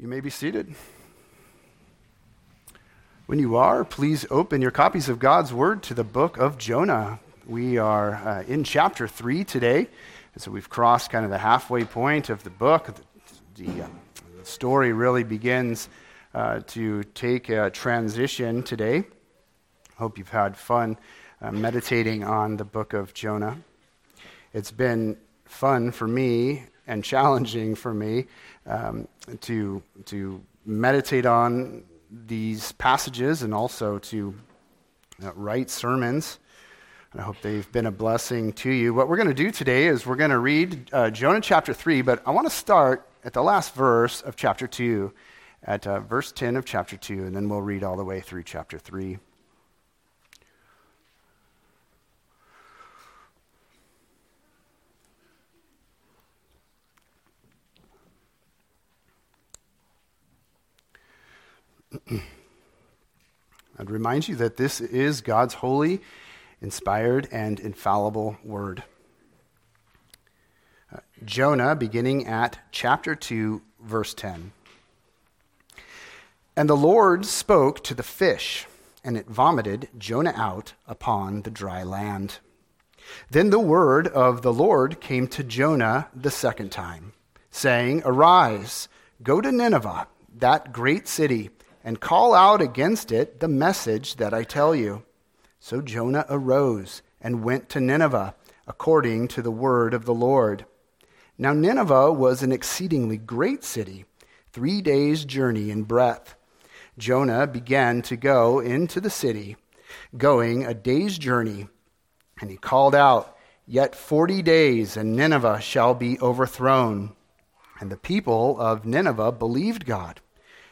You may be seated. When you are, please open your copies of God's Word to the book of Jonah. We are uh, in chapter 3 today, and so we've crossed kind of the halfway point of the book. The, the, uh, the story really begins uh, to take a transition today. Hope you've had fun uh, meditating on the book of Jonah. It's been fun for me and challenging for me um, to, to meditate on these passages and also to uh, write sermons. I hope they've been a blessing to you. What we're going to do today is we're going to read uh, Jonah chapter 3, but I want to start at the last verse of chapter 2, at uh, verse 10 of chapter 2, and then we'll read all the way through chapter 3. I'd remind you that this is God's holy, inspired, and infallible word. Uh, Jonah, beginning at chapter 2, verse 10. And the Lord spoke to the fish, and it vomited Jonah out upon the dry land. Then the word of the Lord came to Jonah the second time, saying, Arise, go to Nineveh, that great city and call out against it the message that I tell you. So Jonah arose and went to Nineveh, according to the word of the Lord. Now Nineveh was an exceedingly great city, three days' journey in breadth. Jonah began to go into the city, going a day's journey, and he called out, Yet forty days, and Nineveh shall be overthrown. And the people of Nineveh believed God.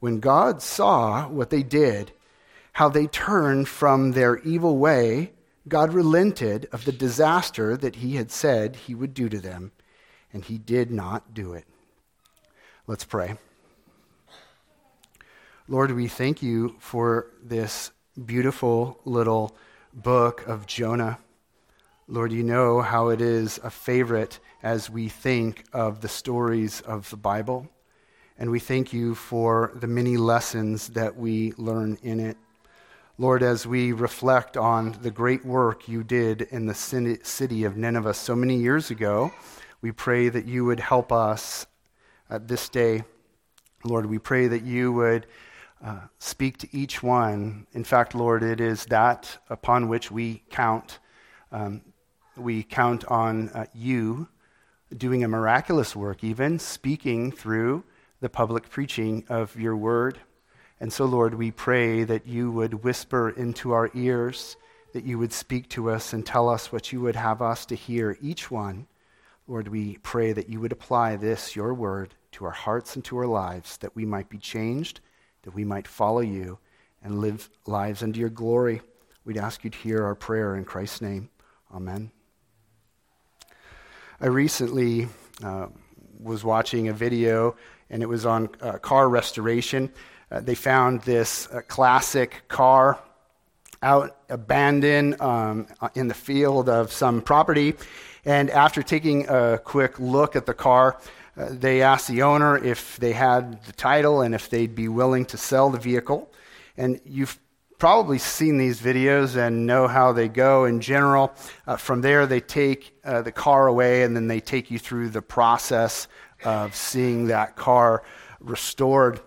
When God saw what they did, how they turned from their evil way, God relented of the disaster that he had said he would do to them, and he did not do it. Let's pray. Lord, we thank you for this beautiful little book of Jonah. Lord, you know how it is a favorite as we think of the stories of the Bible and we thank you for the many lessons that we learn in it. Lord, as we reflect on the great work you did in the city of Nineveh so many years ago, we pray that you would help us at this day. Lord, we pray that you would uh, speak to each one. In fact, Lord, it is that upon which we count. Um, we count on uh, you doing a miraculous work, even speaking through the public preaching of your word. And so, Lord, we pray that you would whisper into our ears, that you would speak to us and tell us what you would have us to hear, each one. Lord, we pray that you would apply this, your word, to our hearts and to our lives, that we might be changed, that we might follow you and live lives unto your glory. We'd ask you to hear our prayer in Christ's name. Amen. I recently uh, was watching a video and it was on uh, car restoration. Uh, they found this uh, classic car out abandoned um, in the field of some property. And after taking a quick look at the car, uh, they asked the owner if they had the title and if they'd be willing to sell the vehicle. And you've probably seen these videos and know how they go in general. Uh, from there, they take uh, the car away and then they take you through the process of seeing that car restored.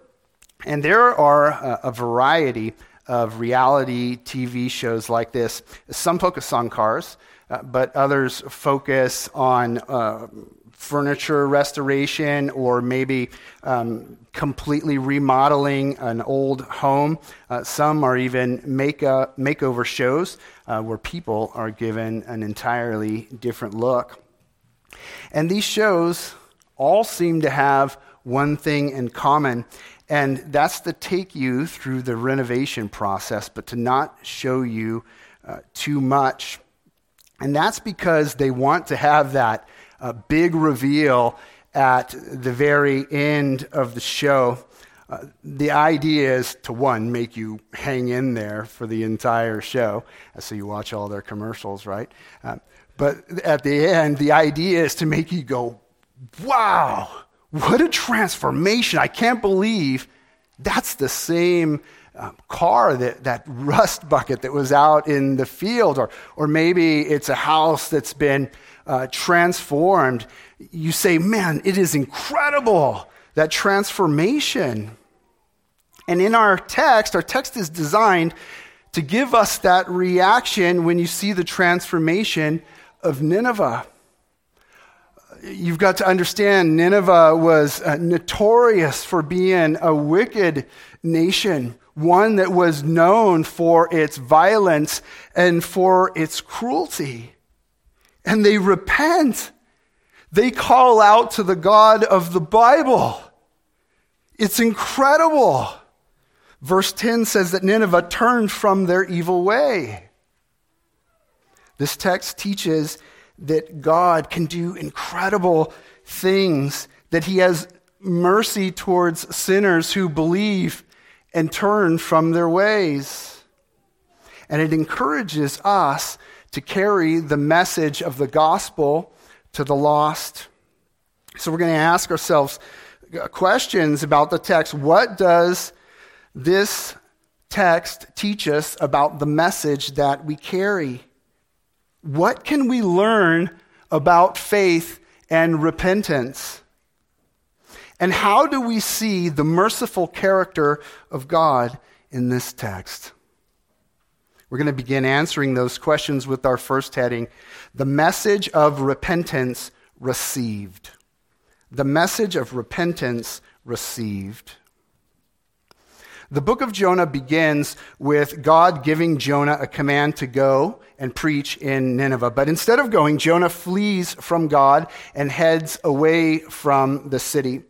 And there are a, a variety of reality TV shows like this. Some focus on cars, uh, but others focus on uh, furniture restoration or maybe um, completely remodeling an old home. Uh, some are even make a, makeover shows uh, where people are given an entirely different look. And these shows all seem to have one thing in common, and that's to take you through the renovation process, but to not show you uh, too much. And that's because they want to have that uh, big reveal at the very end of the show. Uh, the idea is to one, make you hang in there for the entire show, so you watch all their commercials, right? Uh, but at the end, the idea is to make you go, wow, what a transformation. I can't believe that's the same um, car, that, that rust bucket that was out in the field, or, or maybe it's a house that's been uh, transformed. You say, man, it is incredible, that transformation. And in our text, our text is designed to give us that reaction when you see the transformation of Nineveh. You've got to understand Nineveh was uh, notorious for being a wicked nation one that was known for its violence and for its cruelty. And they repent. They call out to the God of the Bible. It's incredible. Verse 10 says that Nineveh turned from their evil way. This text teaches that God can do incredible things, that He has mercy towards sinners who believe and turn from their ways. And it encourages us to carry the message of the gospel to the lost. So we're going to ask ourselves uh, questions about the text. What does this text teach us about the message that we carry? What can we learn about faith and repentance? And how do we see the merciful character of God in this text? We're going to begin answering those questions with our first heading The message of repentance received. The message of repentance received. The book of Jonah begins with God giving Jonah a command to go and preach in Nineveh. But instead of going, Jonah flees from God and heads away from the city.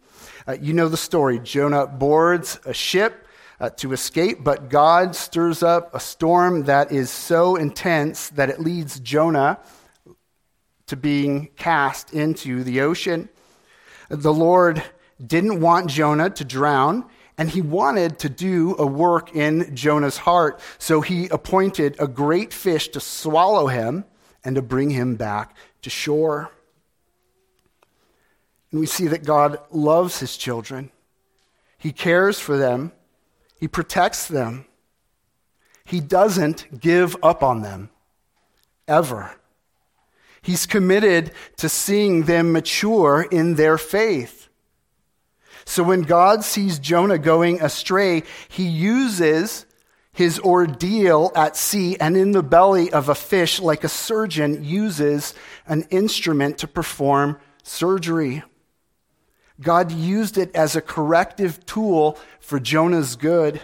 Uh, you know the story. Jonah boards a ship uh, to escape, but God stirs up a storm that is so intense that it leads Jonah to being cast into the ocean. The Lord didn't want Jonah to drown, and he wanted to do a work in Jonah's heart. So he appointed a great fish to swallow him and to bring him back to shore. And we see that God loves his children. He cares for them. He protects them. He doesn't give up on them, ever. He's committed to seeing them mature in their faith. So when God sees Jonah going astray, he uses his ordeal at sea and in the belly of a fish like a surgeon uses an instrument to perform surgery. God used it as a corrective tool for Jonah's good.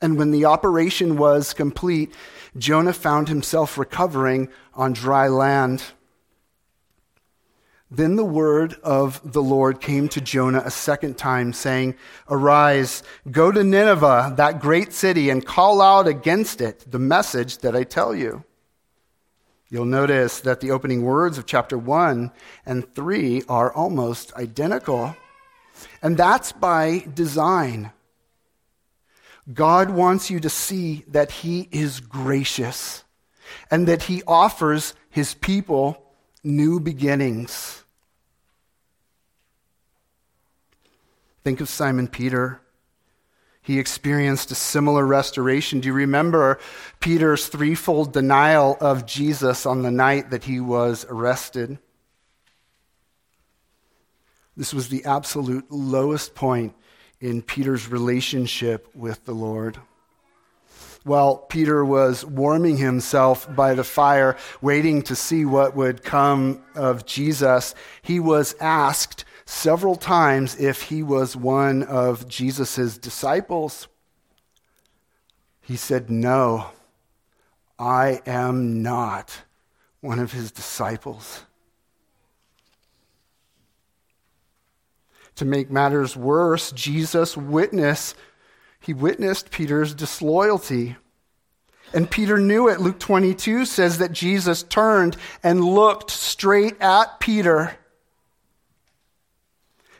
And when the operation was complete, Jonah found himself recovering on dry land. Then the word of the Lord came to Jonah a second time, saying, Arise, go to Nineveh, that great city, and call out against it the message that I tell you. You'll notice that the opening words of chapter 1 and 3 are almost identical. And that's by design. God wants you to see that He is gracious and that He offers His people new beginnings. Think of Simon Peter he experienced a similar restoration. Do you remember Peter's threefold denial of Jesus on the night that he was arrested? This was the absolute lowest point in Peter's relationship with the Lord. While Peter was warming himself by the fire, waiting to see what would come of Jesus, he was asked several times if he was one of Jesus' disciples. He said, No, I am not one of his disciples. To make matters worse, Jesus witnessed he witnessed Peter's disloyalty. And Peter knew it. Luke 22 says that Jesus turned and looked straight at Peter.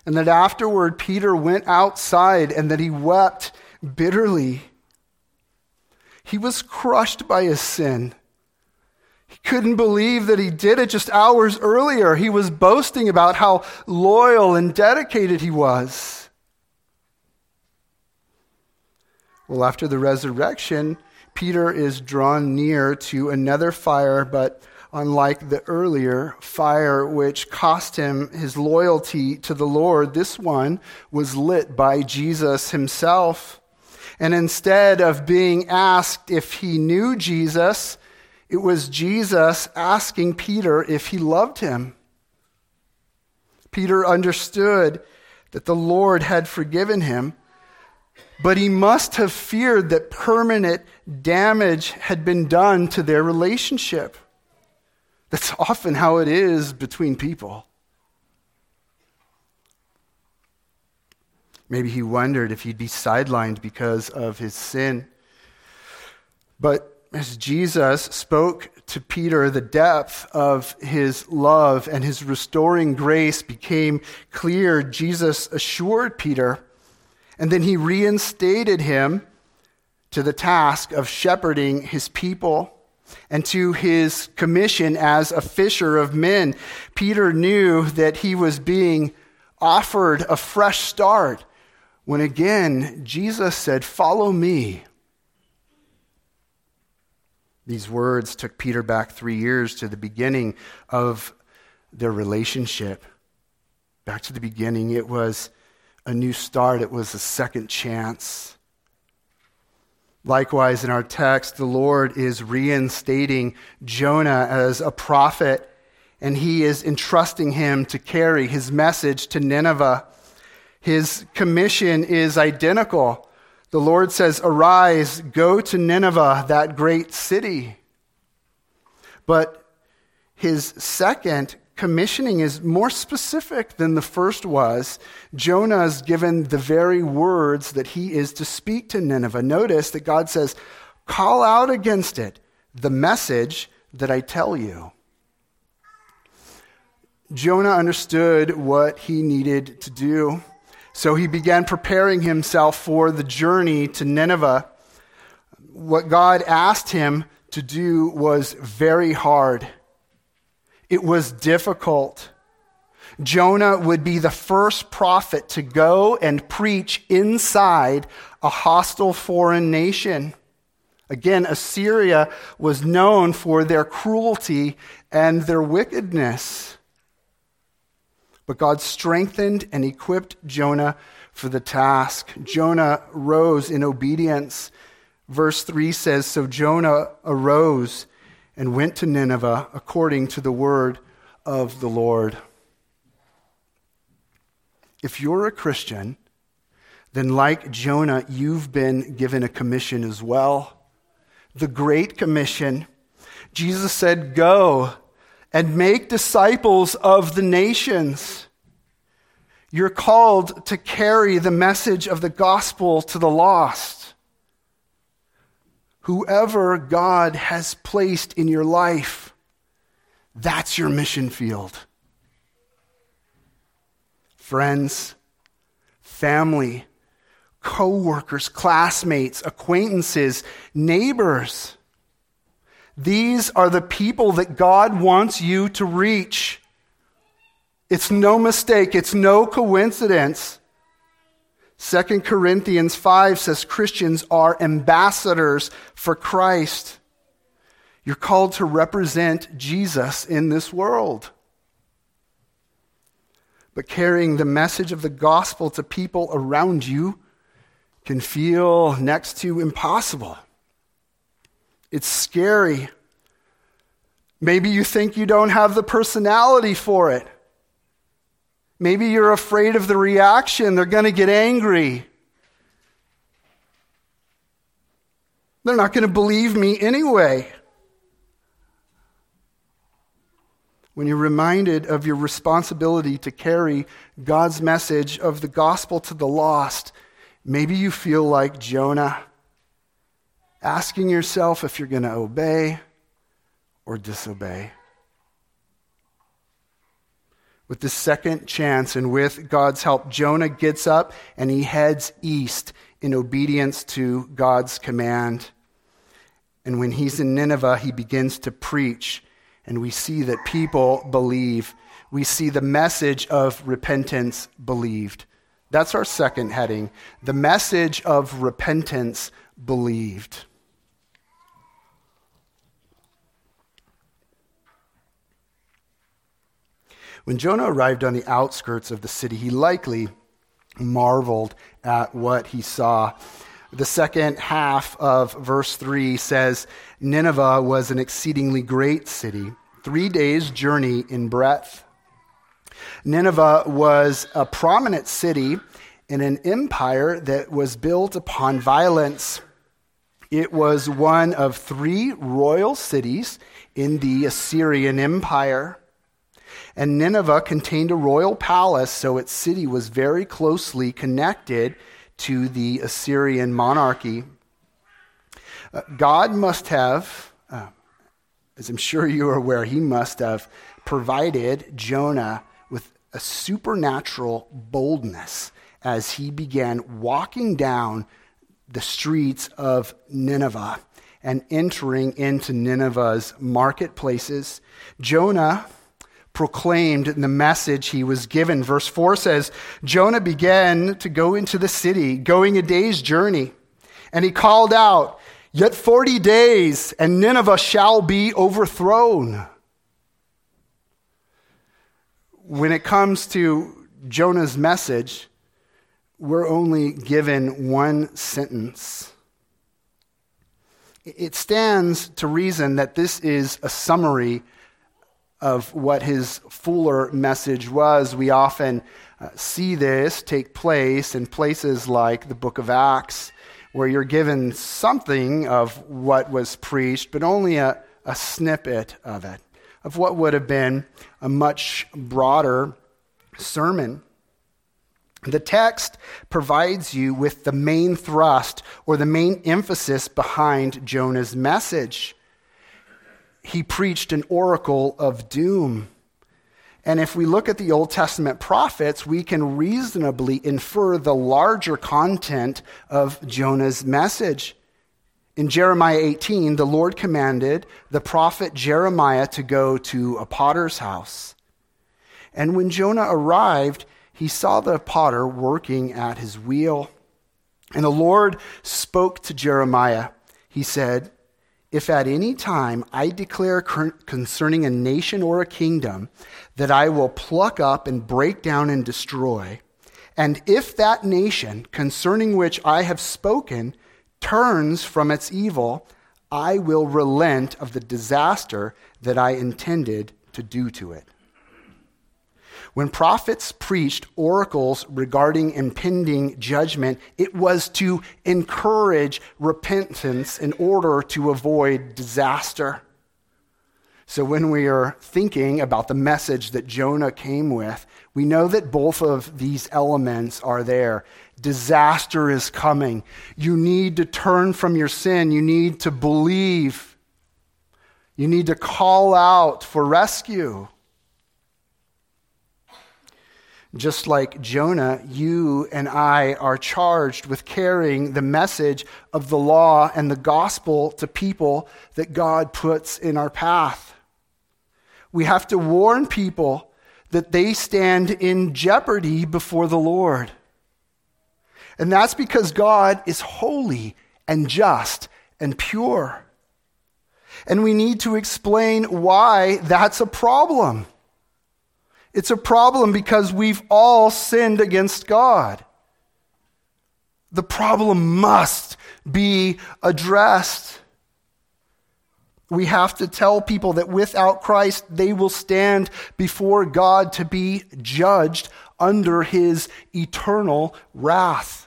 And that afterward, Peter went outside and that he wept bitterly. He was crushed by his sin. He couldn't believe that he did it just hours earlier. He was boasting about how loyal and dedicated he was. Well, after the resurrection, Peter is drawn near to another fire, but unlike the earlier fire which cost him his loyalty to the Lord, this one was lit by Jesus himself. And instead of being asked if he knew Jesus, it was Jesus asking Peter if he loved him. Peter understood that the Lord had forgiven him but he must have feared that permanent damage had been done to their relationship. That's often how it is between people. Maybe he wondered if he'd be sidelined because of his sin. But as Jesus spoke to Peter, the depth of his love and his restoring grace became clear. Jesus assured Peter and then he reinstated him to the task of shepherding his people and to his commission as a fisher of men. Peter knew that he was being offered a fresh start when again Jesus said, Follow me. These words took Peter back three years to the beginning of their relationship. Back to the beginning, it was a new start, it was a second chance. Likewise, in our text, the Lord is reinstating Jonah as a prophet, and he is entrusting him to carry his message to Nineveh. His commission is identical. The Lord says, Arise, go to Nineveh, that great city. But his second commissioning is more specific than the first was. Jonah is given the very words that he is to speak to Nineveh. Notice that God says, Call out against it the message that I tell you. Jonah understood what he needed to do, so he began preparing himself for the journey to Nineveh. What God asked him to do was very hard. It was difficult. Jonah would be the first prophet to go and preach inside a hostile foreign nation. Again, Assyria was known for their cruelty and their wickedness. But God strengthened and equipped Jonah for the task. Jonah rose in obedience. Verse 3 says So Jonah arose and went to Nineveh according to the word of the Lord. If you're a Christian, then like Jonah, you've been given a commission as well. The Great Commission. Jesus said, Go and make disciples of the nations. You're called to carry the message of the gospel to the lost whoever God has placed in your life, that's your mission field. Friends, family, co workers, classmates, acquaintances, neighbors. These are the people that God wants you to reach. It's no mistake, it's no coincidence 2 Corinthians 5 says Christians are ambassadors for Christ. You're called to represent Jesus in this world. But carrying the message of the gospel to people around you can feel next to impossible. It's scary. Maybe you think you don't have the personality for it. Maybe you're afraid of the reaction. They're going to get angry. They're not going to believe me anyway. When you're reminded of your responsibility to carry God's message of the gospel to the lost, maybe you feel like Jonah, asking yourself if you're going to obey or disobey. With the second chance and with God's help, Jonah gets up and he heads east in obedience to God's command. And when he's in Nineveh, he begins to preach, and we see that people believe. We see the message of repentance believed. That's our second heading the message of repentance believed. When Jonah arrived on the outskirts of the city, he likely marveled at what he saw. The second half of verse 3 says Nineveh was an exceedingly great city, three days' journey in breadth. Nineveh was a prominent city in an empire that was built upon violence. It was one of three royal cities in the Assyrian Empire. And Nineveh contained a royal palace, so its city was very closely connected to the Assyrian monarchy. Uh, God must have, uh, as I'm sure you are aware, he must have provided Jonah with a supernatural boldness as he began walking down the streets of Nineveh and entering into Nineveh's marketplaces. Jonah proclaimed the message he was given. Verse 4 says Jonah began to go into the city, going a day's journey, and he called out, Yet 40 days, and Nineveh shall be overthrown. When it comes to Jonah's message, we're only given one sentence. It stands to reason that this is a summary of what his fuller message was. We often uh, see this take place in places like the book of Acts, where you're given something of what was preached, but only a, a snippet of it, of what would have been a much broader sermon. The text provides you with the main thrust or the main emphasis behind Jonah's message he preached an oracle of doom. And if we look at the Old Testament prophets, we can reasonably infer the larger content of Jonah's message. In Jeremiah 18, the Lord commanded the prophet Jeremiah to go to a potter's house. And when Jonah arrived, he saw the potter working at his wheel. And the Lord spoke to Jeremiah. He said, if at any time I declare concerning a nation or a kingdom that I will pluck up and break down and destroy, and if that nation concerning which I have spoken turns from its evil, I will relent of the disaster that I intended to do to it. When prophets preached oracles regarding impending judgment, it was to encourage repentance in order to avoid disaster. So, when we are thinking about the message that Jonah came with, we know that both of these elements are there. Disaster is coming. You need to turn from your sin. You need to believe. You need to call out for rescue. Just like Jonah, you and I are charged with carrying the message of the law and the gospel to people that God puts in our path. We have to warn people that they stand in jeopardy before the Lord. And that's because God is holy and just and pure. And we need to explain why that's a problem. It's a problem because we've all sinned against God. The problem must be addressed. We have to tell people that without Christ, they will stand before God to be judged under his eternal wrath.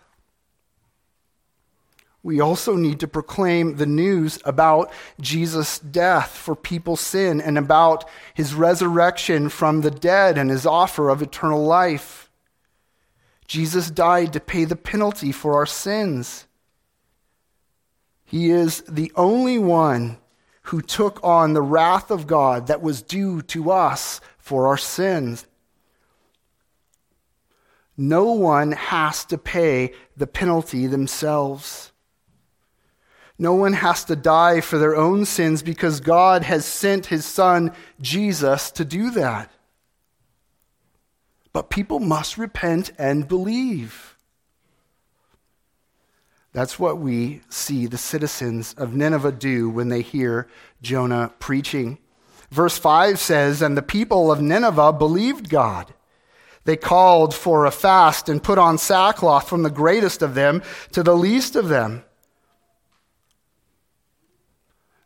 We also need to proclaim the news about Jesus' death for people's sin and about his resurrection from the dead and his offer of eternal life. Jesus died to pay the penalty for our sins. He is the only one who took on the wrath of God that was due to us for our sins. No one has to pay the penalty themselves. No one has to die for their own sins because God has sent his son, Jesus, to do that. But people must repent and believe. That's what we see the citizens of Nineveh do when they hear Jonah preaching. Verse 5 says, And the people of Nineveh believed God. They called for a fast and put on sackcloth from the greatest of them to the least of them.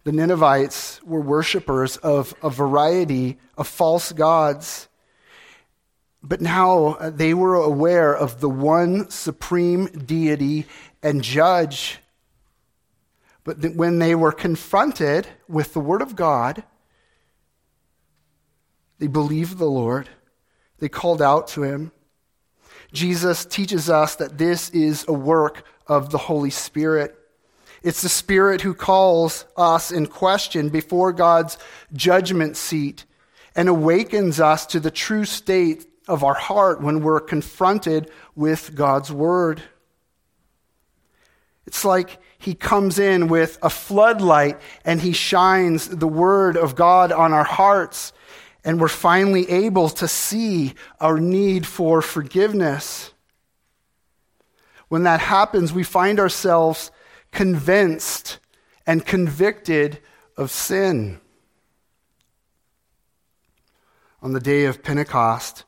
The Ninevites were worshippers of a variety of false gods. But now uh, they were aware of the one supreme deity and judge. But when they were confronted with the Word of God, they believed the Lord. They called out to Him. Jesus teaches us that this is a work of the Holy Spirit. It's the Spirit who calls us in question before God's judgment seat and awakens us to the true state of our heart when we're confronted with God's Word. It's like he comes in with a floodlight and he shines the word of God on our hearts, and we're finally able to see our need for forgiveness. When that happens, we find ourselves convinced and convicted of sin. On the day of Pentecost,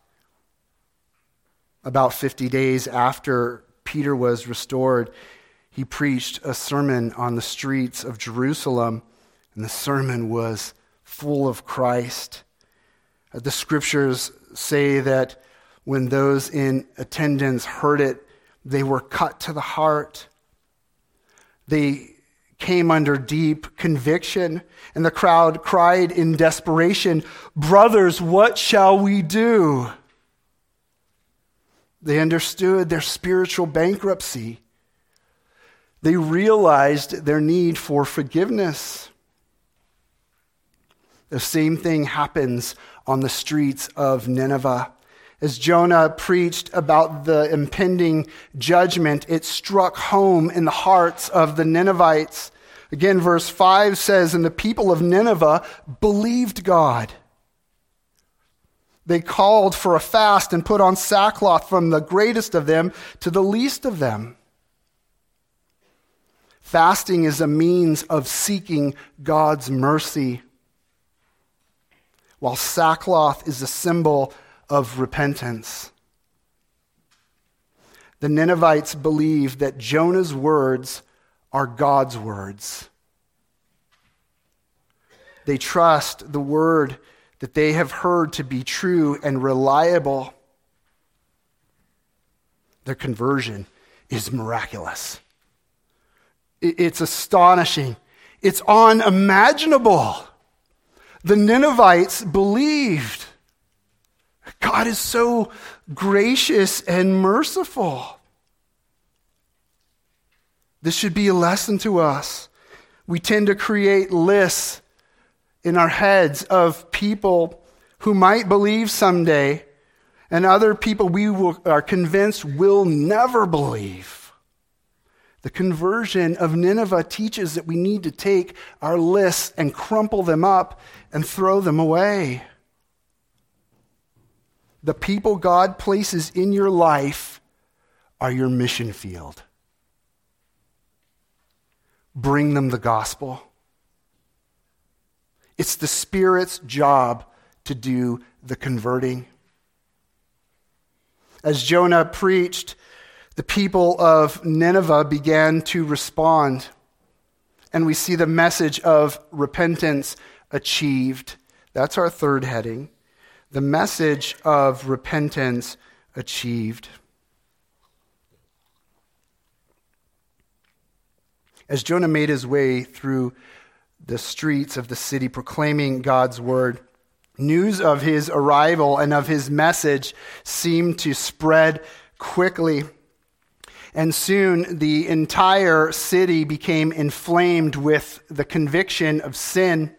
about 50 days after Peter was restored, he preached a sermon on the streets of Jerusalem, and the sermon was full of Christ. Uh, the scriptures say that when those in attendance heard it, they were cut to the heart. They came under deep conviction, and the crowd cried in desperation, Brothers, what shall we do? They understood their spiritual bankruptcy. They realized their need for forgiveness. The same thing happens on the streets of Nineveh. As Jonah preached about the impending judgment, it struck home in the hearts of the Ninevites. Again, verse 5 says, And the people of Nineveh believed God. They called for a fast and put on sackcloth from the greatest of them to the least of them. Fasting is a means of seeking God's mercy, while sackcloth is a symbol of repentance. The Ninevites believe that Jonah's words are God's words. They trust the word that they have heard to be true and reliable. Their conversion is miraculous. It's astonishing. It's unimaginable. The Ninevites believed. God is so gracious and merciful. This should be a lesson to us. We tend to create lists in our heads of people who might believe someday and other people we will, are convinced will never believe. The conversion of Nineveh teaches that we need to take our lists and crumple them up and throw them away. The people God places in your life are your mission field. Bring them the gospel. It's the Spirit's job to do the converting. As Jonah preached, the people of Nineveh began to respond. And we see the message of repentance achieved. That's our third heading. The message of repentance achieved. As Jonah made his way through the streets of the city proclaiming God's word, news of his arrival and of his message seemed to spread quickly. And soon the entire city became inflamed with the conviction of sin.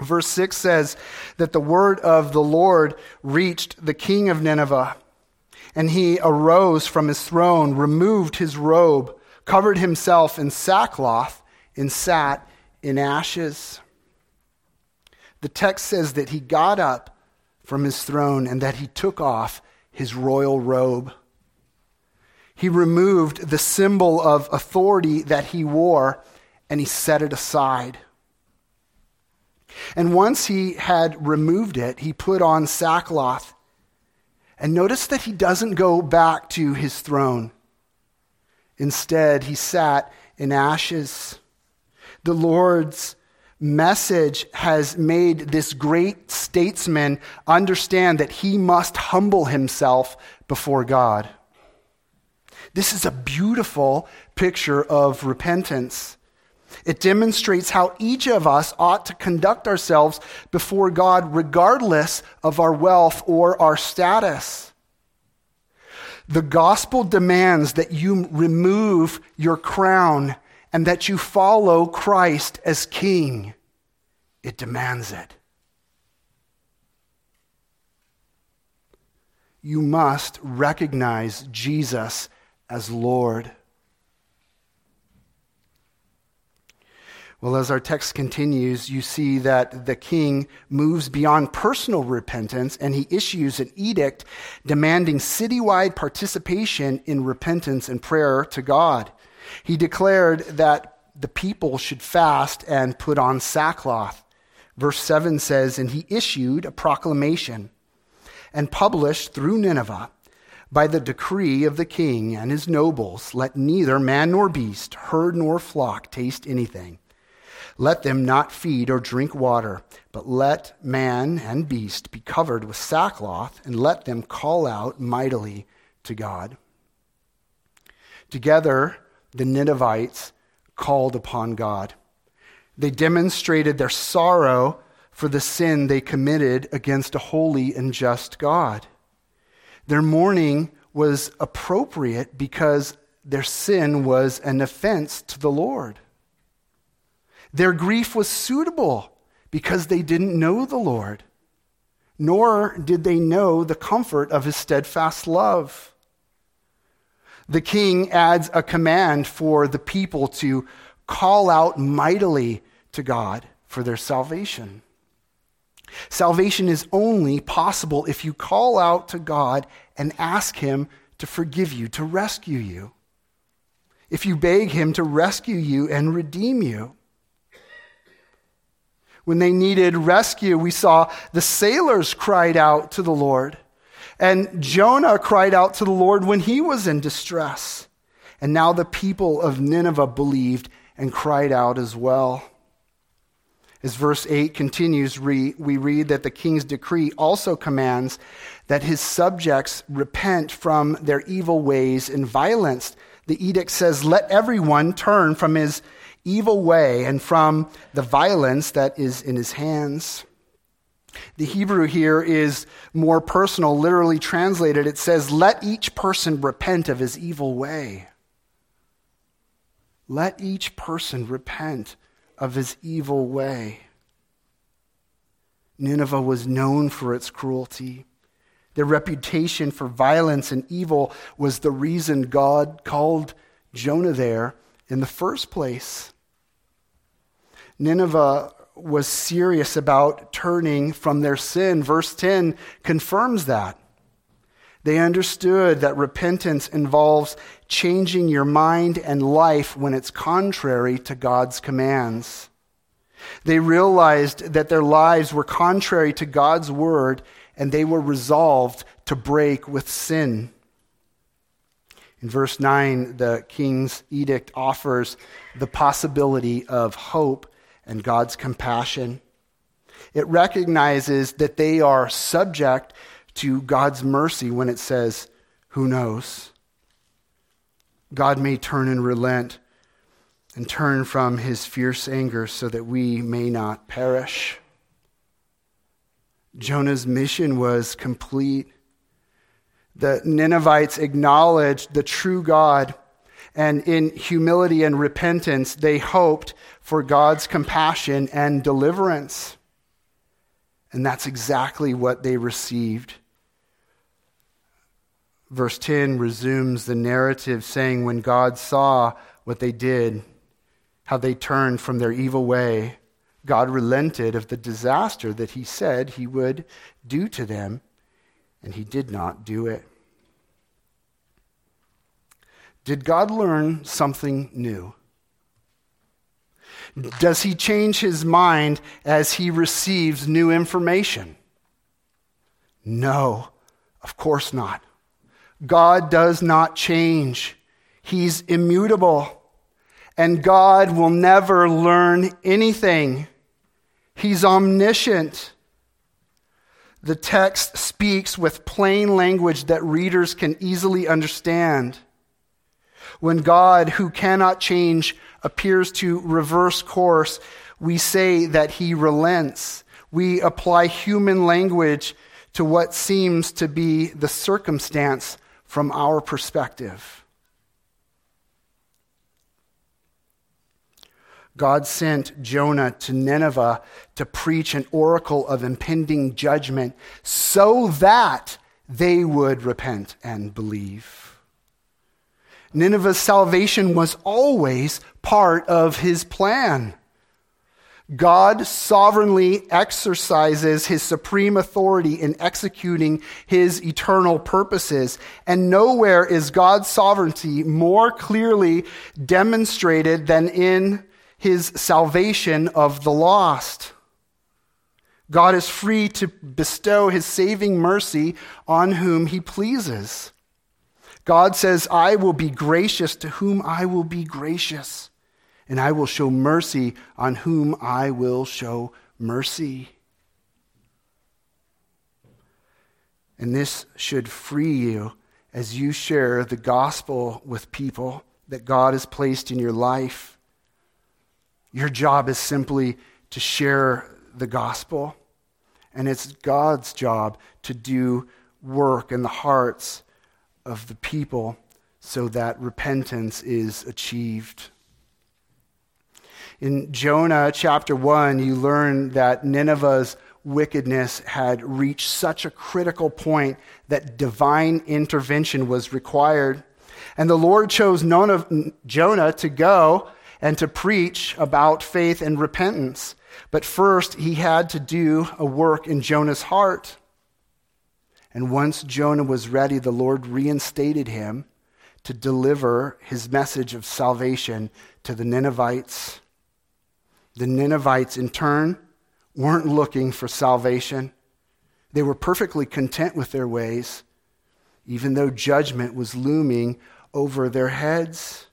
Verse 6 says that the word of the Lord reached the king of Nineveh, and he arose from his throne, removed his robe, covered himself in sackcloth, and sat in ashes. The text says that he got up from his throne and that he took off his royal robe. He removed the symbol of authority that he wore and he set it aside. And once he had removed it, he put on sackcloth. And notice that he doesn't go back to his throne. Instead, he sat in ashes. The Lord's message has made this great statesman understand that he must humble himself before God. This is a beautiful picture of repentance. It demonstrates how each of us ought to conduct ourselves before God, regardless of our wealth or our status. The gospel demands that you remove your crown and that you follow Christ as king. It demands it. You must recognize Jesus as Lord. Well, as our text continues, you see that the king moves beyond personal repentance and he issues an edict demanding citywide participation in repentance and prayer to God. He declared that the people should fast and put on sackcloth. Verse 7 says, And he issued a proclamation and published through Nineveh by the decree of the king and his nobles, let neither man nor beast, herd nor flock taste anything. Let them not feed or drink water, but let man and beast be covered with sackcloth, and let them call out mightily to God. Together, the Ninevites called upon God. They demonstrated their sorrow for the sin they committed against a holy and just God. Their mourning was appropriate because their sin was an offense to the Lord. Their grief was suitable because they didn't know the Lord, nor did they know the comfort of his steadfast love the king adds a command for the people to call out mightily to God for their salvation. Salvation is only possible if you call out to God and ask Him to forgive you, to rescue you. If you beg Him to rescue you and redeem you. When they needed rescue, we saw the sailors cried out to the Lord. And Jonah cried out to the Lord when he was in distress. And now the people of Nineveh believed and cried out as well. As verse 8 continues, we read that the king's decree also commands that his subjects repent from their evil ways and violence. The edict says, Let everyone turn from his evil way and from the violence that is in his hands. The Hebrew here is more personal. Literally translated, it says, Let each person repent of his evil way. Let each person repent of his evil way. Nineveh was known for its cruelty. Their reputation for violence and evil was the reason God called Jonah there in the first place. Nineveh was serious about turning from their sin. Verse 10 confirms that. They understood that repentance involves changing your mind and life when it's contrary to God's commands. They realized that their lives were contrary to God's word and they were resolved to break with sin. In verse 9, the king's edict offers the possibility of hope and God's compassion. It recognizes that they are subject to God's mercy when it says, Who knows? God may turn and relent and turn from his fierce anger so that we may not perish. Jonah's mission was complete. The Ninevites acknowledged the true God, and in humility and repentance, they hoped for God's compassion and deliverance. And that's exactly what they received. Verse 10 resumes the narrative saying, When God saw what they did, how they turned from their evil way, God relented of the disaster that he said he would do to them, and he did not do it. Did God learn something new? Does he change his mind as he receives new information? No, of course not. God does not change, he's immutable. And God will never learn anything. He's omniscient. The text speaks with plain language that readers can easily understand. When God, who cannot change, appears to reverse course, we say that he relents. We apply human language to what seems to be the circumstance from our perspective. God sent Jonah to Nineveh to preach an oracle of impending judgment so that they would repent and believe. Nineveh's salvation was always part of his plan. God sovereignly exercises his supreme authority in executing his eternal purposes. And nowhere is God's sovereignty more clearly demonstrated than in his salvation of the lost. God is free to bestow his saving mercy on whom he pleases. God says, I will be gracious to whom I will be gracious, and I will show mercy on whom I will show mercy. And this should free you as you share the gospel with people that God has placed in your life. Your job is simply to share the gospel, and it's God's job to do work in the hearts of the people so that repentance is achieved. In Jonah chapter 1, you learn that Nineveh's wickedness had reached such a critical point that divine intervention was required. And the Lord chose Jonah to go and to preach about faith and repentance. But first, he had to do a work in Jonah's heart. And once Jonah was ready, the Lord reinstated him to deliver his message of salvation to the Ninevites. The Ninevites, in turn, weren't looking for salvation. They were perfectly content with their ways, even though judgment was looming over their heads.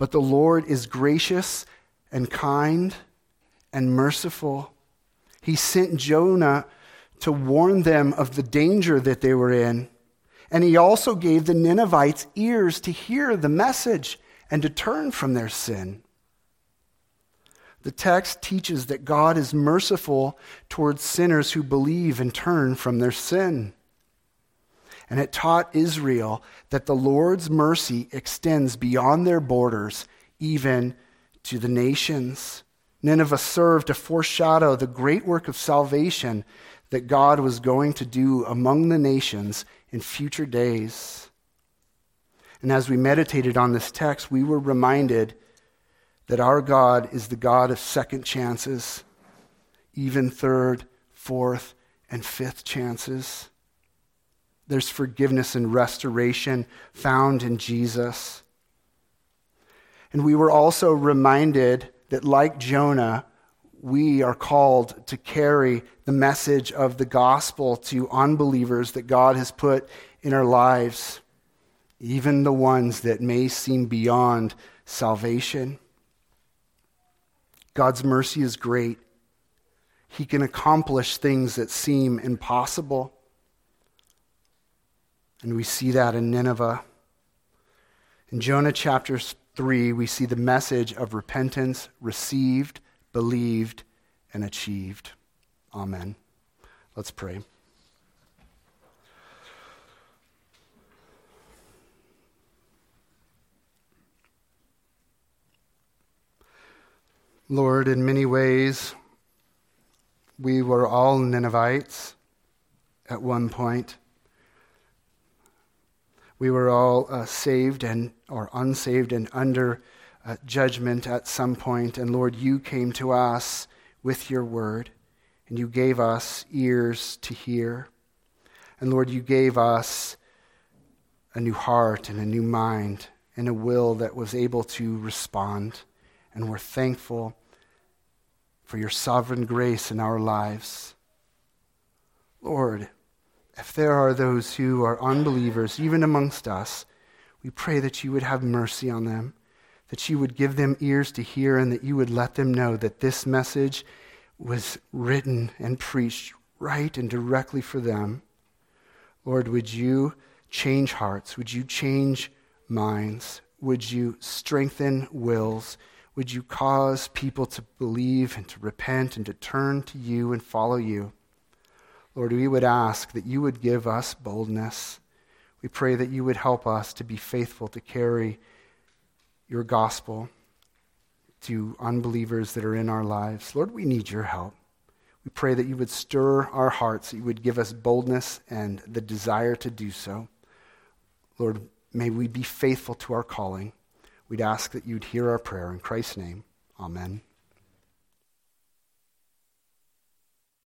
But the Lord is gracious and kind and merciful. He sent Jonah to warn them of the danger that they were in. And he also gave the Ninevites ears to hear the message and to turn from their sin. The text teaches that God is merciful towards sinners who believe and turn from their sin. And it taught Israel that the Lord's mercy extends beyond their borders, even to the nations. Nineveh served to foreshadow the great work of salvation that God was going to do among the nations in future days. And as we meditated on this text, we were reminded that our God is the God of second chances, even third, fourth, and fifth chances. There's forgiveness and restoration found in Jesus. And we were also reminded that, like Jonah, we are called to carry the message of the gospel to unbelievers that God has put in our lives. even the ones that may seem beyond salvation. God's mercy is great. He can accomplish things that seem impossible. And we see that in Nineveh. In Jonah chapter 3, we see the message of repentance received, believed, and achieved. Amen. Let's pray. Lord, in many ways, we were all Ninevites at one point. We were all uh, saved and or unsaved and under uh, judgment at some point. And Lord, you came to us with your word, and you gave us ears to hear. And Lord, you gave us a new heart and a new mind and a will that was able to respond. And we're thankful for your sovereign grace in our lives. Lord, if there are those who are unbelievers, even amongst us, we pray that you would have mercy on them, that you would give them ears to hear, and that you would let them know that this message was written and preached right and directly for them. Lord, would you change hearts? Would you change minds? Would you strengthen wills? Would you cause people to believe and to repent and to turn to you and follow you? Lord, we would ask that you would give us boldness. We pray that you would help us to be faithful to carry your gospel to unbelievers that are in our lives. Lord, we need your help. We pray that you would stir our hearts, that you would give us boldness and the desire to do so. Lord, may we be faithful to our calling. We'd ask that you'd hear our prayer. In Christ's name, amen.